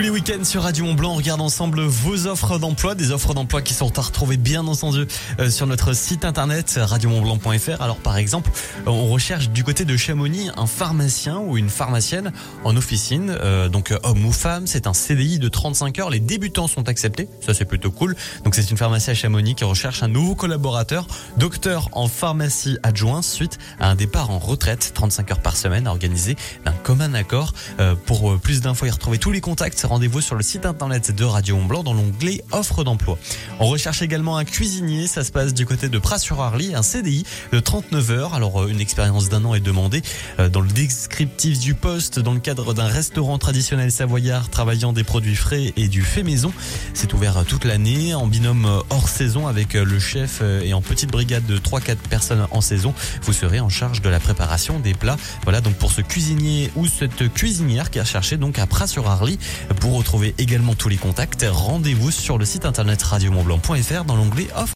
Tous les week-ends sur Radio Mont Blanc, on regarde ensemble vos offres d'emploi, des offres d'emploi qui sont à retrouver bien entendu euh, sur notre site internet radiomontblanc.fr. Alors par exemple, on recherche du côté de Chamonix un pharmacien ou une pharmacienne en officine, euh, donc homme ou femme, c'est un CDI de 35 heures, les débutants sont acceptés, ça c'est plutôt cool. Donc c'est une pharmacie à Chamonix qui recherche un nouveau collaborateur, docteur en pharmacie adjoint suite à un départ en retraite, 35 heures par semaine organisé d'un commun accord. Euh, pour plus d'infos et retrouver tous les contacts, rendez-vous sur le site internet de Radio Mont Blanc dans l'onglet offre d'emploi. On recherche également un cuisinier, ça se passe du côté de Pras-sur-Arly, un CDI de 39 heures. Alors une expérience d'un an est demandée euh, dans le descriptif du poste dans le cadre d'un restaurant traditionnel savoyard travaillant des produits frais et du fait maison. C'est ouvert toute l'année en binôme hors saison avec le chef et en petite brigade de 3-4 personnes en saison. Vous serez en charge de la préparation des plats. Voilà donc pour ce cuisinier ou cette cuisinière qui a cherché donc à Pras-sur-Arly. Pour retrouver également tous les contacts, rendez-vous sur le site internet radiomontblanc.fr dans l'onglet offre.